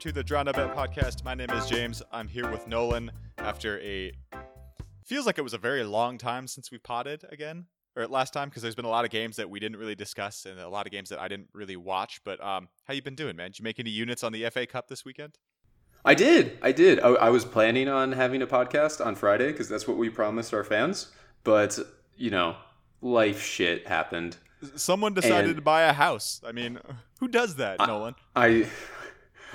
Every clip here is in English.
to the Draw No Bet podcast. My name is James. I'm here with Nolan after a feels like it was a very long time since we potted again, or last time because there's been a lot of games that we didn't really discuss and a lot of games that I didn't really watch. But um, how you been doing, man? Did you make any units on the FA Cup this weekend? I did. I did. I, I was planning on having a podcast on Friday because that's what we promised our fans. But you know, life shit happened. Someone decided and to buy a house. I mean, who does that, I, Nolan? I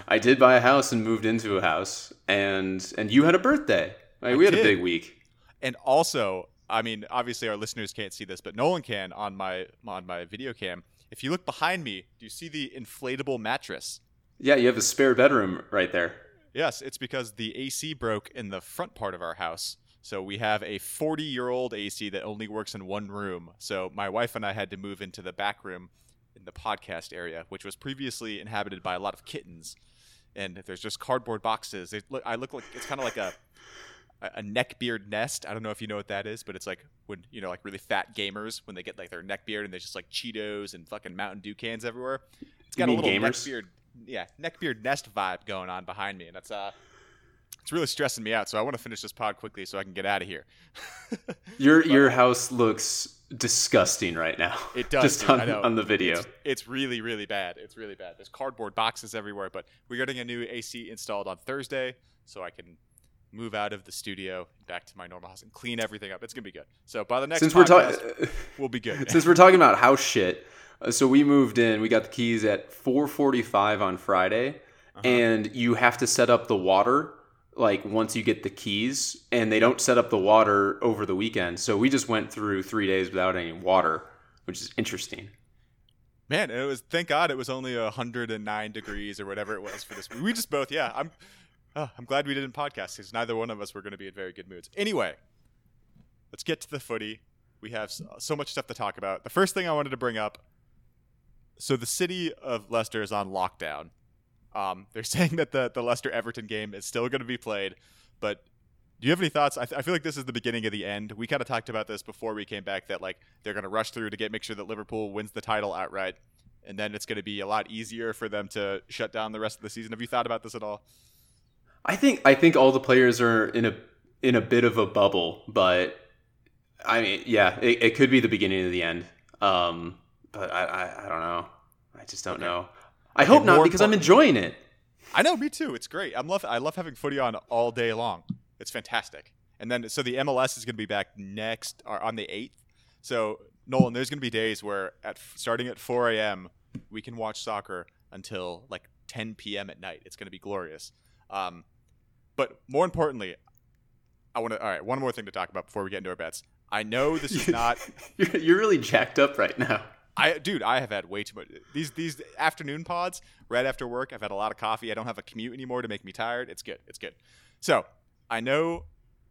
I did buy a house and moved into a house, and and you had a birthday. Like, we had a big week. And also, I mean, obviously our listeners can't see this, but Nolan can on my on my video cam. If you look behind me, do you see the inflatable mattress? Yeah, you have a spare bedroom right there. Yes, it's because the AC broke in the front part of our house. So we have a 40 year old AC that only works in one room. So my wife and I had to move into the back room in the podcast area, which was previously inhabited by a lot of kittens. And there's just cardboard boxes. It look, I look like it's kind of like a a neckbeard nest. I don't know if you know what that is, but it's like when you know, like really fat gamers when they get like their neckbeard and there's just like Cheetos and fucking Mountain Dew cans everywhere. It's got a little gamers? neckbeard, yeah, neckbeard nest vibe going on behind me, and that's uh, it's really stressing me out. So I want to finish this pod quickly so I can get out of here. your but, your house looks disgusting right now. It does. Just on, on, the video. It's, it's, really, really bad. It's really bad. There's cardboard boxes everywhere, but we're getting a new AC installed on Thursday so I can move out of the studio back to my normal house and clean everything up. It's gonna be good. So by the next since we're talking, we'll be good. Since we're talking about house shit, uh, so we moved in. We got the keys at 4:45 on Friday, uh-huh. and you have to set up the water like once you get the keys and they don't set up the water over the weekend. So we just went through 3 days without any water, which is interesting. Man, it was thank God it was only 109 degrees or whatever it was for this. We just both, yeah, I'm oh, I'm glad we didn't podcast cuz neither one of us were going to be in very good moods. Anyway, let's get to the footy. We have so much stuff to talk about. The first thing I wanted to bring up so the city of Leicester is on lockdown um, they're saying that the the Leicester Everton game is still going to be played, but do you have any thoughts? I, th- I, feel like this is the beginning of the end. We kind of talked about this before we came back that like they're going to rush through to get make sure that Liverpool wins the title outright, and then it's going to be a lot easier for them to shut down the rest of the season. Have you thought about this at all? I think I think all the players are in a in a bit of a bubble, but I mean, yeah, it, it could be the beginning of the end. Um, but I, I, I don't know. I just don't okay. know. I hope not because I'm enjoying it. I know, me too. It's great. I'm love. I love having footy on all day long. It's fantastic. And then so the MLS is going to be back next or on the eighth. So Nolan, there's going to be days where at starting at 4 a.m. we can watch soccer until like 10 p.m. at night. It's going to be glorious. Um, but more importantly, I want to. All right, one more thing to talk about before we get into our bets. I know this is not. you're really jacked up right now. I dude, I have had way too much these these afternoon pods right after work. I've had a lot of coffee. I don't have a commute anymore to make me tired. It's good. It's good. So I know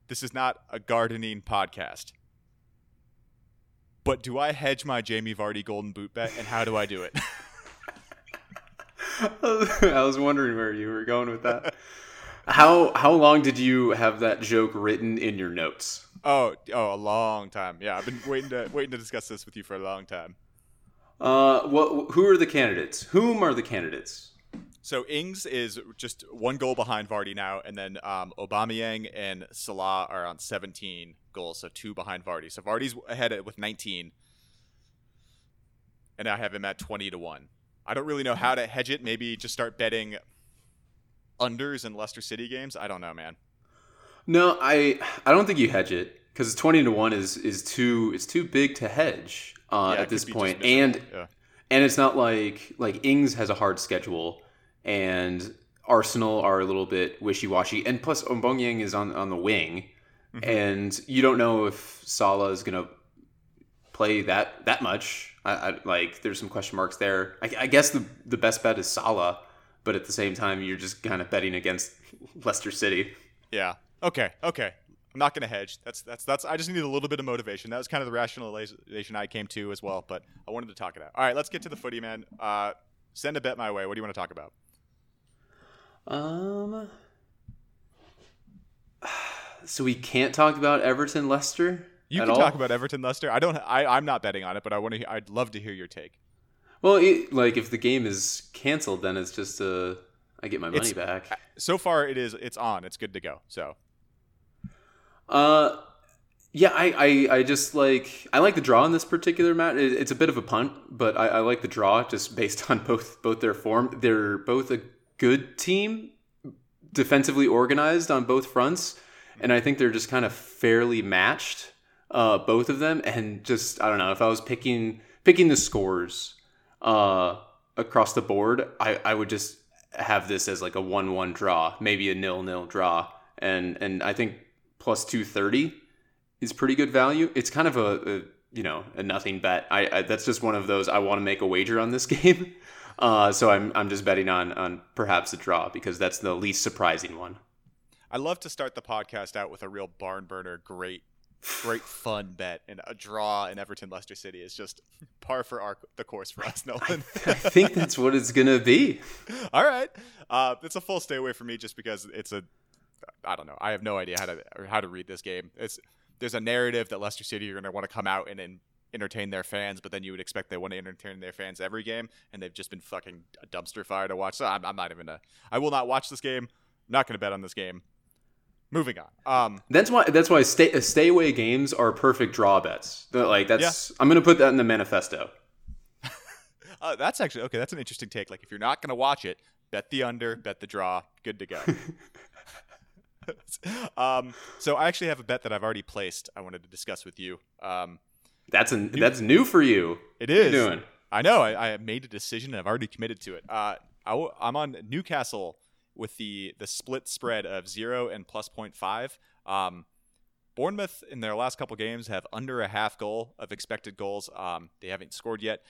this is not a gardening podcast, but do I hedge my Jamie Vardy golden boot bet, and how do I do it? I was wondering where you were going with that. How how long did you have that joke written in your notes? Oh, oh, a long time. Yeah, I've been waiting to waiting to discuss this with you for a long time. Uh, what? Who are the candidates? Whom are the candidates? So Ings is just one goal behind Vardy now, and then um, Aubameyang and Salah are on 17 goals, so two behind Vardy. So Vardy's ahead with 19, and I have him at 20 to one. I don't really know how to hedge it. Maybe just start betting unders in Leicester City games. I don't know, man. No, I I don't think you hedge it because 20 to one is is too it's too big to hedge uh, yeah, at this point, and yeah. and it's not like like Ings has a hard schedule, and Arsenal are a little bit wishy washy, and plus Aubameyang is on on the wing, mm-hmm. and you don't know if Salah is gonna play that that much. I, I like there's some question marks there. I, I guess the the best bet is Salah, but at the same time you're just kind of betting against Leicester City. Yeah. Okay. Okay. I'm not going to hedge. That's that's that's. I just need a little bit of motivation. That was kind of the rationalization I came to as well. But I wanted to talk it out. All right, let's get to the footy, man. Uh, send a bet my way. What do you want to talk about? Um. So we can't talk about Everton Leicester. You can all? talk about Everton Leicester. I don't. I I'm not betting on it, but I want to. I'd love to hear your take. Well, it, like if the game is canceled, then it's just a I get my money back. Uh, so far, it is. It's on. It's good to go. So. Uh, yeah, I, I, I just like I like the draw in this particular match. It, it's a bit of a punt, but I, I like the draw just based on both both their form. They're both a good team, defensively organized on both fronts, and I think they're just kind of fairly matched, uh, both of them. And just I don't know if I was picking picking the scores, uh, across the board, I, I would just have this as like a one one draw, maybe a nil nil draw, and and I think plus two thirty is pretty good value. It's kind of a, a you know a nothing bet. I, I, that's just one of those I want to make a wager on this game. Uh, so I'm I'm just betting on on perhaps a draw because that's the least surprising one. I love to start the podcast out with a real barn burner, great great fun bet and a draw in Everton Leicester City is just par for our, the course for us, Nolan. I think that's what it's gonna be. All right, uh, it's a full stay away for me just because it's a I don't know. I have no idea how to how to read this game. It's there's a narrative that Leicester City are going to want to come out and, and entertain their fans, but then you would expect they want to entertain their fans every game, and they've just been fucking a dumpster fire to watch. So I'm, I'm not even a. I will not watch this game. not going to bet on this game. Moving on. Um, that's why. That's why stay stay away games are perfect draw bets. Like that's. Yeah. I'm going to put that in the manifesto. uh, that's actually okay. That's an interesting take. Like if you're not going to watch it, bet the under, bet the draw. Good to go. um, so I actually have a bet that I've already placed. I wanted to discuss with you. Um, that's a, new, that's new for you. It is. doing? I know. I, I, made a decision and I've already committed to it. Uh, I, am on Newcastle with the the split spread of zero and plus 0.5. Um, Bournemouth in their last couple games have under a half goal of expected goals. Um, they haven't scored yet.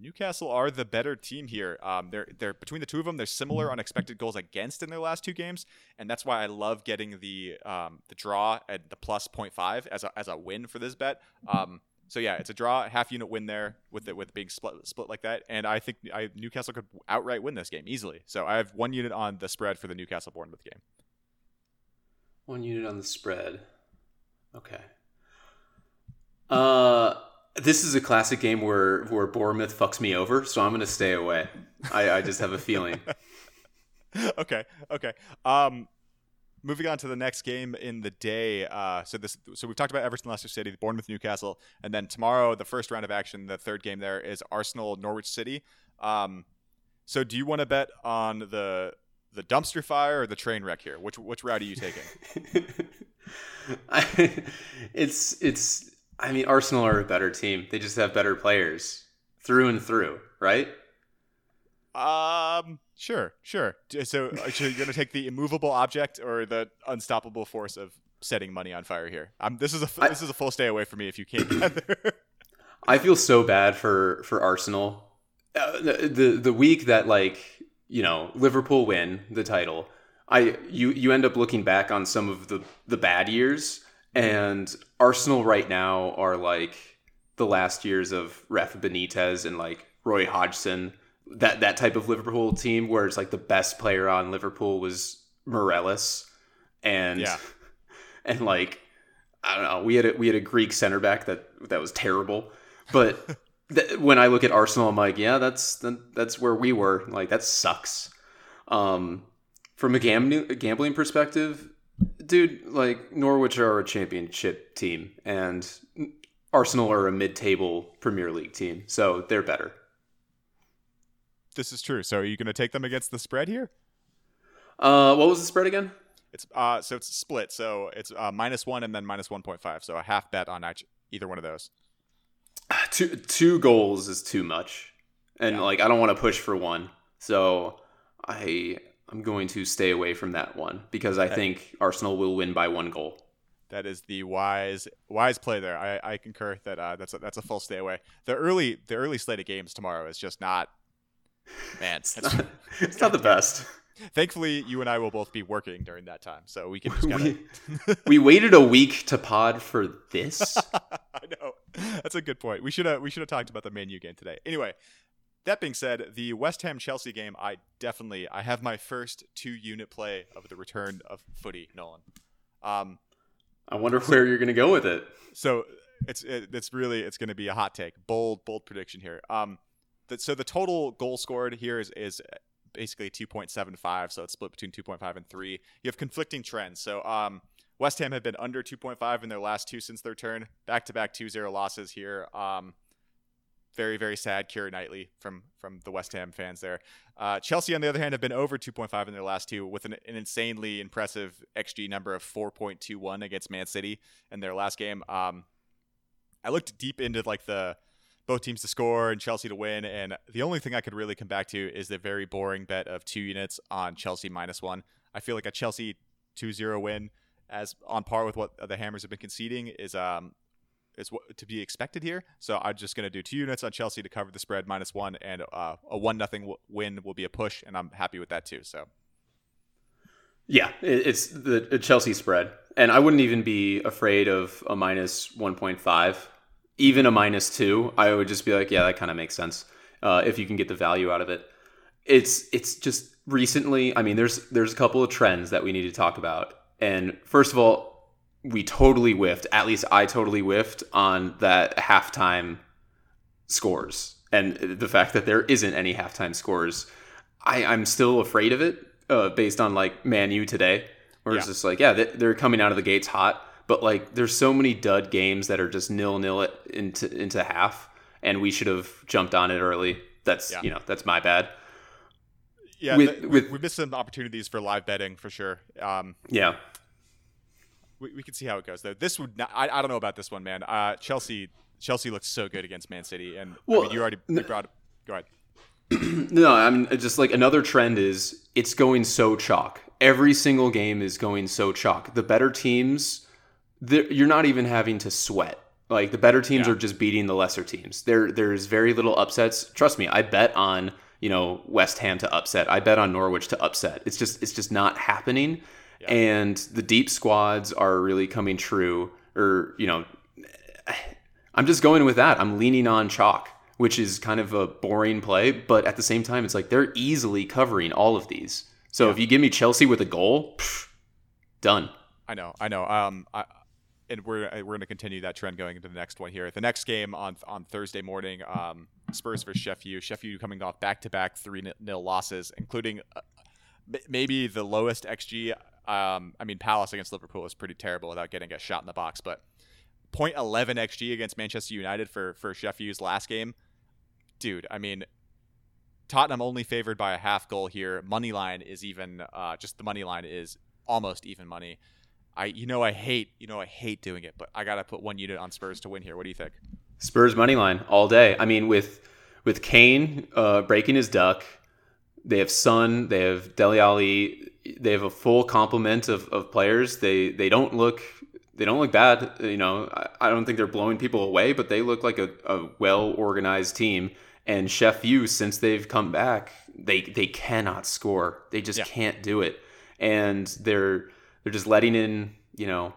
Newcastle are the better team here. Um, they're they're between the two of them. They're similar on expected goals against in their last two games, and that's why I love getting the um, the draw at the plus 0.5 as a as a win for this bet. Um, so yeah, it's a draw, half unit win there with it with being split split like that, and I think I, Newcastle could outright win this game easily. So I have one unit on the spread for the Newcastle Bournemouth game. One unit on the spread. Okay. Uh this is a classic game where where Bournemouth fucks me over, so I'm going to stay away. I, I just have a feeling. okay, okay. Um, moving on to the next game in the day. Uh, so this, so we've talked about Everton, Leicester City, Bournemouth, Newcastle, and then tomorrow the first round of action, the third game there is Arsenal, Norwich City. Um, so do you want to bet on the the dumpster fire or the train wreck here? Which which route are you taking? I, it's it's I mean, Arsenal are a better team. They just have better players through and through, right? Um, sure, sure. So, uh, so you're going to take the immovable object or the unstoppable force of setting money on fire here? Um, this is a I, this is a full stay away for me if you can't I feel so bad for for Arsenal. Uh, the, the the week that like you know Liverpool win the title, I you you end up looking back on some of the the bad years and Arsenal right now are like the last years of Rafa Benitez and like Roy Hodgson, that that type of Liverpool team where it's like the best player on Liverpool was Meireles, and yeah. and like I don't know, we had a, we had a Greek center back that that was terrible, but th- when I look at Arsenal, I'm like, yeah, that's that's where we were. Like that sucks. Um, from a gam- gambling perspective, dude, like Norwich are a championship team, and Arsenal are a mid-table Premier League team, so they're better. This is true. So, are you going to take them against the spread here? Uh, what was the spread again? It's uh, so it's split. So it's uh, minus one and then minus one point five. So a half bet on either one of those. Two two goals is too much, and yeah. like I don't want to push for one. So I I'm going to stay away from that one because I that, think Arsenal will win by one goal. That is the wise wise play there. I, I concur that uh, that's a, that's a full stay away. The early the early slate of games tomorrow is just not. Man, it's, not, it's not the best. Thankfully, you and I will both be working during that time, so we can kinda... we, we waited a week to pod for this. I know that's a good point. We should have we should have talked about the Man U game today. Anyway, that being said, the West Ham Chelsea game, I definitely I have my first two unit play of the return of footy, Nolan. Um, I wonder where you're going to go with it. So it's it, it's really it's going to be a hot take, bold bold prediction here. Um, that so the total goal scored here is is basically 2.75, so it's split between 2.5 and 3. You have conflicting trends. So um, West Ham have been under 2.5 in their last two since their turn. Back to back 2 0 losses here. Um, very, very sad, Keira Knightley from from the West Ham fans there. Uh, Chelsea, on the other hand, have been over 2.5 in their last two with an, an, insanely impressive XG number of 4.21 against Man City in their last game. Um, I looked deep into like the both teams to score and Chelsea to win. And the only thing I could really come back to is the very boring bet of two units on Chelsea minus one. I feel like a Chelsea 2 0 win, as on par with what the Hammers have been conceding, is um, is what to be expected here. So I'm just going to do two units on Chelsea to cover the spread minus one, and uh, a one nothing win will be a push, and I'm happy with that too. So. Yeah, it's the Chelsea spread, and I wouldn't even be afraid of a minus one point five, even a minus two. I would just be like, yeah, that kind of makes sense uh, if you can get the value out of it. It's it's just recently. I mean, there's there's a couple of trends that we need to talk about, and first of all, we totally whiffed. At least I totally whiffed on that halftime scores and the fact that there isn't any halftime scores. I, I'm still afraid of it uh, based on like Man U today, where yeah. it's just like, yeah, they're coming out of the gates hot, but like there's so many dud games that are just nil nil it into into half, and we should have jumped on it early. That's yeah. you know that's my bad. Yeah, with, the, with, we missed some opportunities for live betting for sure. Um, yeah, we, we can see how it goes though. This would not, I, I don't know about this one, man. Uh, Chelsea Chelsea looks so good against Man City, and well, I mean, you already you brought. Go ahead. no, I mean just like another trend is it's going so chalk. Every single game is going so chalk. The better teams, you're not even having to sweat. Like the better teams yeah. are just beating the lesser teams. There, there's very little upsets. Trust me, I bet on you know West Ham to upset. I bet on Norwich to upset. It's just, it's just not happening and the deep squads are really coming true. Or you know, I'm just going with that. I'm leaning on chalk, which is kind of a boring play, but at the same time, it's like they're easily covering all of these. So yeah. if you give me Chelsea with a goal, pff, done. I know, I know. Um, I, and we're uh, we're going to continue that trend going into the next one here. The next game on on Thursday morning, um, Spurs versus Sheffield. Sheffield coming off back to back three nil losses, including uh, maybe the lowest xG um, I mean, Palace against Liverpool was pretty terrible without getting a shot in the box, but 0.11 xG against Manchester United for for Sheffield's last game, dude. I mean, Tottenham only favored by a half goal here. Money line is even, uh, just the money line is almost even money. I, you know, I hate, you know, I hate doing it, but I gotta put one unit on Spurs to win here. What do you think? Spurs money line all day. I mean, with with Kane uh, breaking his duck, they have Son, they have Dele Alli they have a full complement of, of players. They they don't look they don't look bad. You know, I, I don't think they're blowing people away, but they look like a, a well organized team. And Sheff U, since they've come back, they they cannot score. They just yeah. can't do it, and they're they're just letting in you know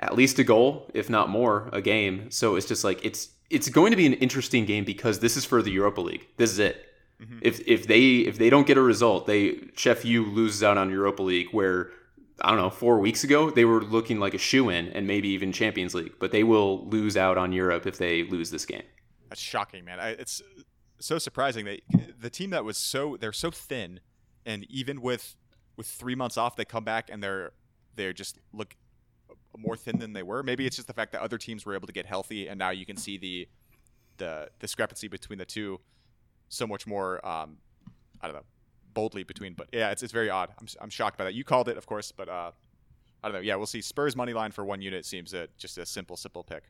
at least a goal, if not more, a game. So it's just like it's it's going to be an interesting game because this is for the Europa League. This is it. Mm-hmm. If if they if they don't get a result, they Sheff U loses out on Europa League where I don't know, four weeks ago they were looking like a shoe in and maybe even Champions League, but they will lose out on Europe if they lose this game. That's shocking, man. I, it's so surprising that the team that was so they're so thin, and even with with three months off, they come back and they're they're just look more thin than they were. Maybe it's just the fact that other teams were able to get healthy, and now you can see the the discrepancy between the two so much more. Um, I don't know, boldly between. But yeah, it's it's very odd. I'm I'm shocked by that. You called it, of course, but uh, I don't know. Yeah, we'll see. Spurs money line for one unit seems a, just a simple simple pick.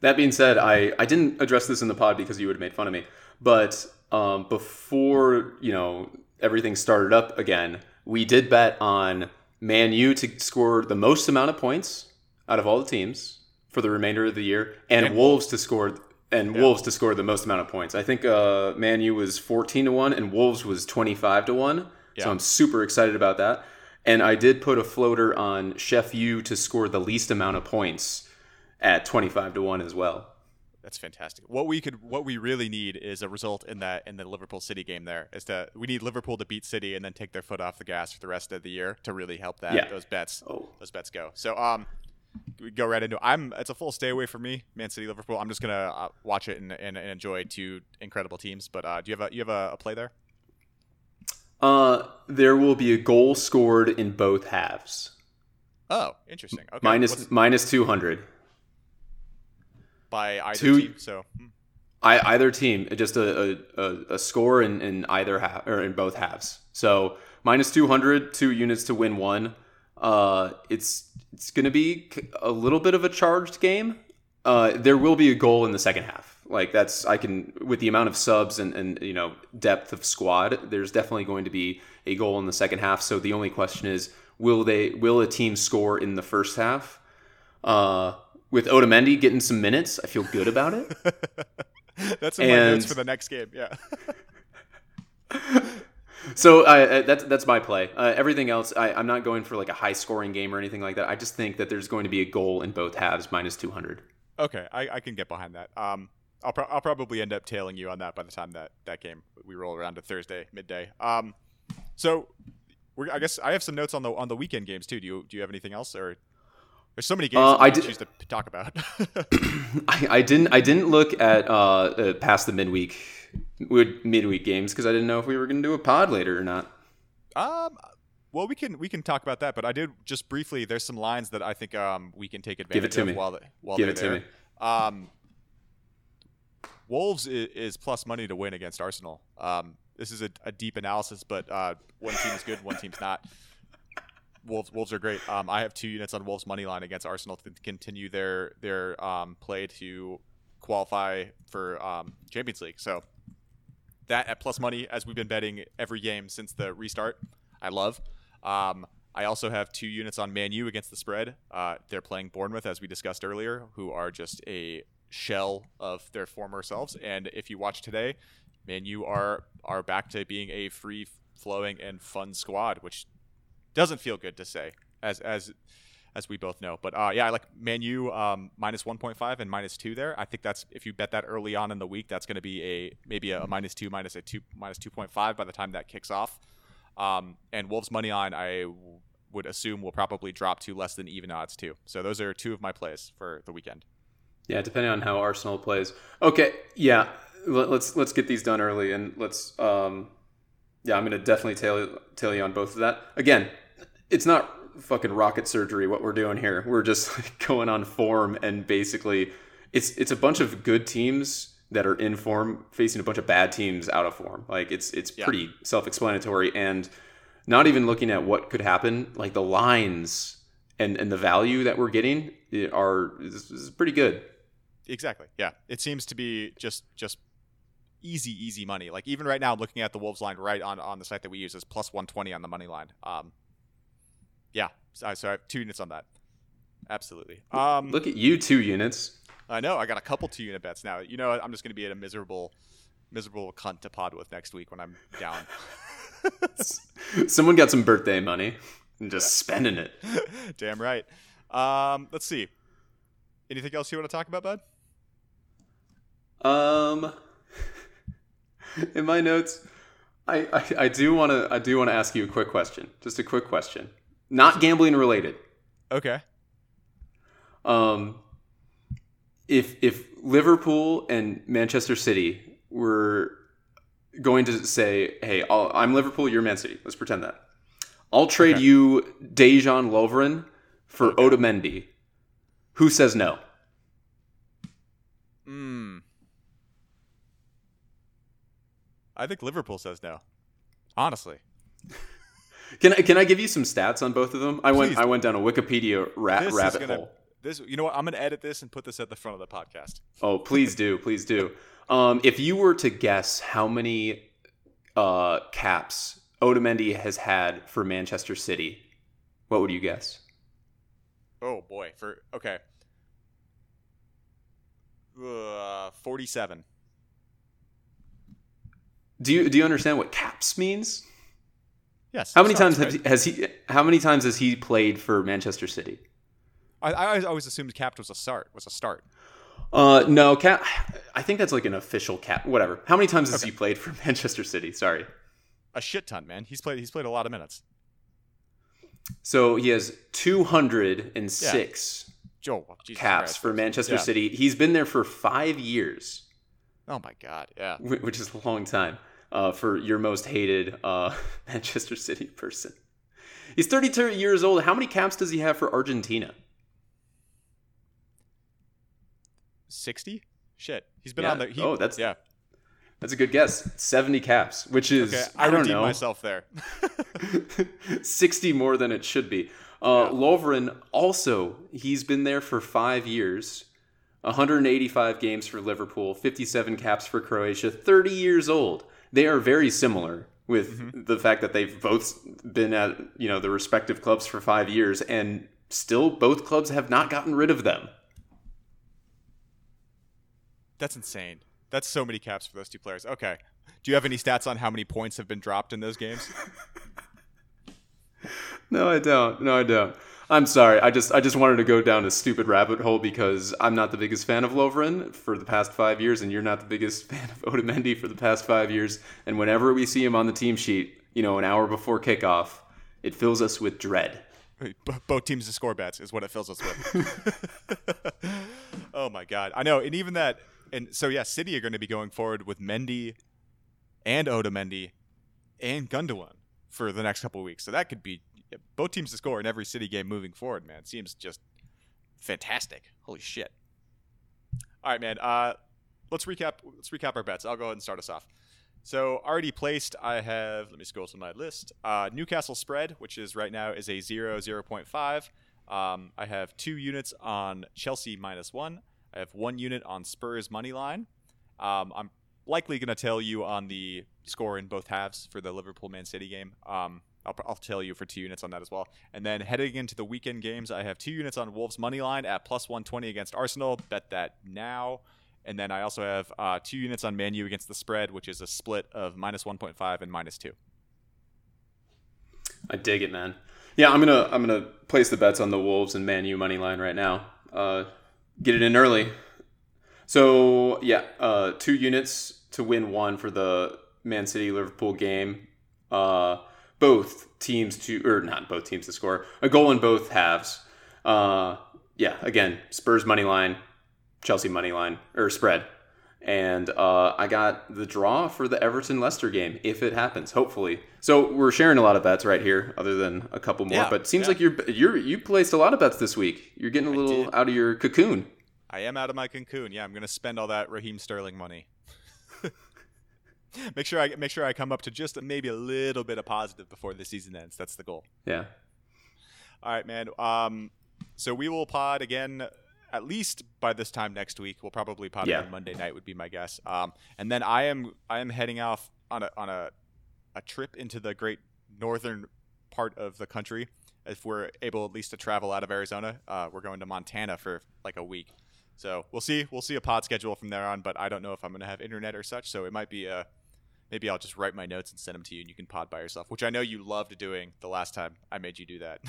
That being said, I, I didn't address this in the pod because you would have made fun of me. But um, before you know everything started up again, we did bet on Man U to score the most amount of points out of all the teams for the remainder of the year, and, and Wolves to score and yeah. Wolves to score the most amount of points. I think uh, Man U was 14 to 1 and Wolves was 25 to 1. Yeah. So I'm super excited about that. And I did put a floater on Sheff U to score the least amount of points at 25 to 1 as well. That's fantastic. What we could what we really need is a result in that in the Liverpool City game there is that we need Liverpool to beat City and then take their foot off the gas for the rest of the year to really help that yeah. those bets oh. those bets go. So um go right into it. I'm it's a full stay away from me, Man City, Liverpool. I'm just gonna uh, watch it and, and, and, enjoy two incredible teams. But uh, do you have a you have a, a play there? Uh, there will be a goal scored in both halves. Oh, interesting. Okay. Minus, minus 200. By either Two, team, so. Hmm. I, either team, just a, a, a score in, in either half or in both halves. So minus 200, two units to win one. Uh, it's it's going to be a little bit of a charged game. Uh, there will be a goal in the second half. Like that's I can with the amount of subs and, and you know depth of squad, there's definitely going to be a goal in the second half. So the only question is, will they will a team score in the first half? Uh, with Otamendi getting some minutes, I feel good about it. that's in and, my notes for the next game. Yeah. so uh, that's that's my play. Uh, everything else, I, am not going for like a high scoring game or anything like that. I just think that there's going to be a goal in both halves, minus 200. Okay, I, I can get behind that. Um, I'll, pro- I'll probably end up tailing you on that by the time that that game we roll around to Thursday midday. Um, so I guess I have some notes on the on the weekend games too. Do you do you have anything else or? There's so many games uh, I did, choose to talk about. I, I, didn't. I didn't look at uh, uh, past the midweek midweek games because I didn't know if we were going to do a pod later or not. Um. Well, we can we can talk about that, but I did just briefly. There's some lines that I think um we can take advantage Give it to of me. while they, while Give it there. to me. Um, Wolves is, is, plus money to win against Arsenal. Um, this is a, a deep analysis, but uh, one team is good, one team's not. Wolves, Wolves are great. Um, I have two units on Wolves money line against Arsenal to continue their their um, play to qualify for um, Champions League. So that at plus money, as we've been betting every game since the restart, I love. Um, I also have two units on Man U against the spread. Uh, they're playing Bournemouth, as we discussed earlier, who are just a shell of their former selves. And if you watch today, Man U are are back to being a free flowing and fun squad, which doesn't feel good to say, as as as we both know. But uh, yeah, I like Man U um, minus 1.5 and minus two there. I think that's if you bet that early on in the week, that's going to be a maybe a, a minus two, minus a two, minus 2.5 by the time that kicks off. Um, and Wolves money line, I would assume will probably drop to less than even odds too. So those are two of my plays for the weekend. Yeah, depending on how Arsenal plays. Okay, yeah, let's let's get these done early, and let's. Um, yeah, I'm gonna definitely tell tell you on both of that. Again, it's not fucking rocket surgery what we're doing here. We're just going on form, and basically, it's it's a bunch of good teams that are in form facing a bunch of bad teams out of form. Like it's it's yeah. pretty self explanatory, and not even looking at what could happen. Like the lines and and the value that we're getting are is, is pretty good. Exactly. Yeah. It seems to be just just easy, easy money. Like even right now, looking at the Wolves line right on, on the site that we use is plus 120 on the money line. Um, yeah. So, so I have two units on that. Absolutely. Um, Look at you, two units. I know. I got a couple two unit bets now. You know, I'm just going to be at a miserable, miserable cunt to pod with next week when I'm down. Someone got some birthday money and just spending it. Damn right. Um, let's see. Anything else you want to talk about, bud? Um, in my notes, I, I, I do want to I do want to ask you a quick question. Just a quick question, not gambling related. Okay. Um, if if Liverpool and Manchester City were going to say, "Hey, i am Liverpool, you're Man City," let's pretend that. I'll trade okay. you Dejan Lovren for okay. Otamendi. Who says no? Hmm. I think Liverpool says no. Honestly. can I can I give you some stats on both of them? I Please. went I went down a Wikipedia rat, rabbit gonna, hole. This you know what? I'm going to edit this and put this at the front of the podcast. Oh, please do, please do. Um, if you were to guess how many uh, caps Otamendi has had for Manchester City, what would you guess? Oh boy, for okay, uh, forty-seven. Do you do you understand what caps means? Yes. How many times right. has he? How many times has he played for Manchester City? I, I always assumed capped was a start. Was a start. Uh, no, cap. I think that's like an official cap. Whatever. How many times has okay. he played for Manchester City? Sorry. A shit ton, man. He's played. He's played a lot of minutes. So he has two hundred and six yeah. caps Christ. for Manchester yeah. City. He's been there for five years. Oh my god, yeah. Which is a long time. Uh, for your most hated uh, Manchester City person. He's 32 years old. How many caps does he have for Argentina? 60? Shit. He's been yeah. on the. He, oh, that's. Yeah. That's a good guess. 70 caps, which is. Okay, I, I don't know. myself there. 60 more than it should be. Uh, yeah. Lovren also, he's been there for five years. 185 games for Liverpool, 57 caps for Croatia, 30 years old. They are very similar with mm-hmm. the fact that they've both been at, you know, the respective clubs for 5 years and still both clubs have not gotten rid of them. That's insane. That's so many caps for those two players. Okay. Do you have any stats on how many points have been dropped in those games? no, I don't. No, I don't. I'm sorry. I just I just wanted to go down a stupid rabbit hole because I'm not the biggest fan of Lovren for the past five years, and you're not the biggest fan of Otamendi for the past five years. And whenever we see him on the team sheet, you know, an hour before kickoff, it fills us with dread. Both teams to score bets is what it fills us with. oh my god, I know, and even that, and so yeah, City are going to be going forward with Mendy and Otamendi and Gundogan for the next couple weeks. So that could be both teams to score in every City game moving forward. Man, seems just fantastic. Holy shit! All right, man. Uh, let's recap. Let's recap our bets. I'll go ahead and start us off. So already placed, I have. Let me scroll to my list. Uh, Newcastle spread, which is right now is a 0, 0.5. Um, I have two units on Chelsea minus one. I have one unit on Spurs money line. Um, I'm likely going to tell you on the score in both halves for the Liverpool Man City game. Um, I'll, I'll, tell you for two units on that as well. And then heading into the weekend games, I have two units on Wolves money line at plus 120 against Arsenal. Bet that now. And then I also have uh, two units on Man U against the spread, which is a split of minus 1.5 and minus two. I dig it, man. Yeah, I'm gonna I'm gonna place the bets on the Wolves and Man U money line right now. Uh, get it in early. So yeah, uh, two units to win one for the Man City Liverpool game. Uh, both teams to or not both teams to score a goal in both halves. Uh, yeah, again, Spurs money line, Chelsea money line or spread, and uh, I got the draw for the Everton Leicester game if it happens. Hopefully, so we're sharing a lot of bets right here, other than a couple more. Yeah, but it seems yeah. like you're you're you placed a lot of bets this week. You're getting a little out of your cocoon. I am out of my cocoon. Yeah, I'm going to spend all that Raheem Sterling money make sure I make sure I come up to just maybe a little bit of positive before the season ends. That's the goal. Yeah. All right, man. Um, so we will pod again at least by this time next week. We'll probably pod yeah. on Monday night would be my guess. Um, and then I am I am heading off on a on a a trip into the great northern part of the country. If we're able at least to travel out of Arizona, uh, we're going to Montana for like a week. So we'll see. We'll see a pod schedule from there on, but I don't know if I'm going to have internet or such. So it might be a maybe I'll just write my notes and send them to you, and you can pod by yourself. Which I know you loved doing the last time I made you do that.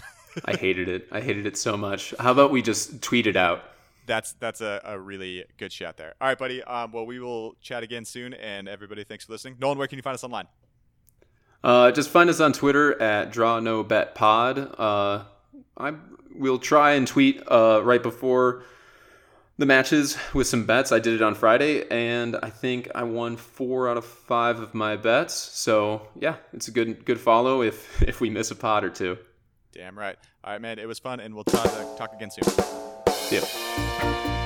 I hated it. I hated it so much. How about we just tweet it out? That's that's a, a really good shot there. All right, buddy. Um, well, we will chat again soon, and everybody, thanks for listening. Nolan, where can you find us online? Uh, just find us on Twitter at Draw No Bet Pod. Uh, I will try and tweet uh, right before the matches with some bets. I did it on Friday, and I think I won four out of five of my bets. So yeah, it's a good good follow if if we miss a pot or two. Damn right. All right, man. It was fun, and we'll talk, talk again soon. See ya.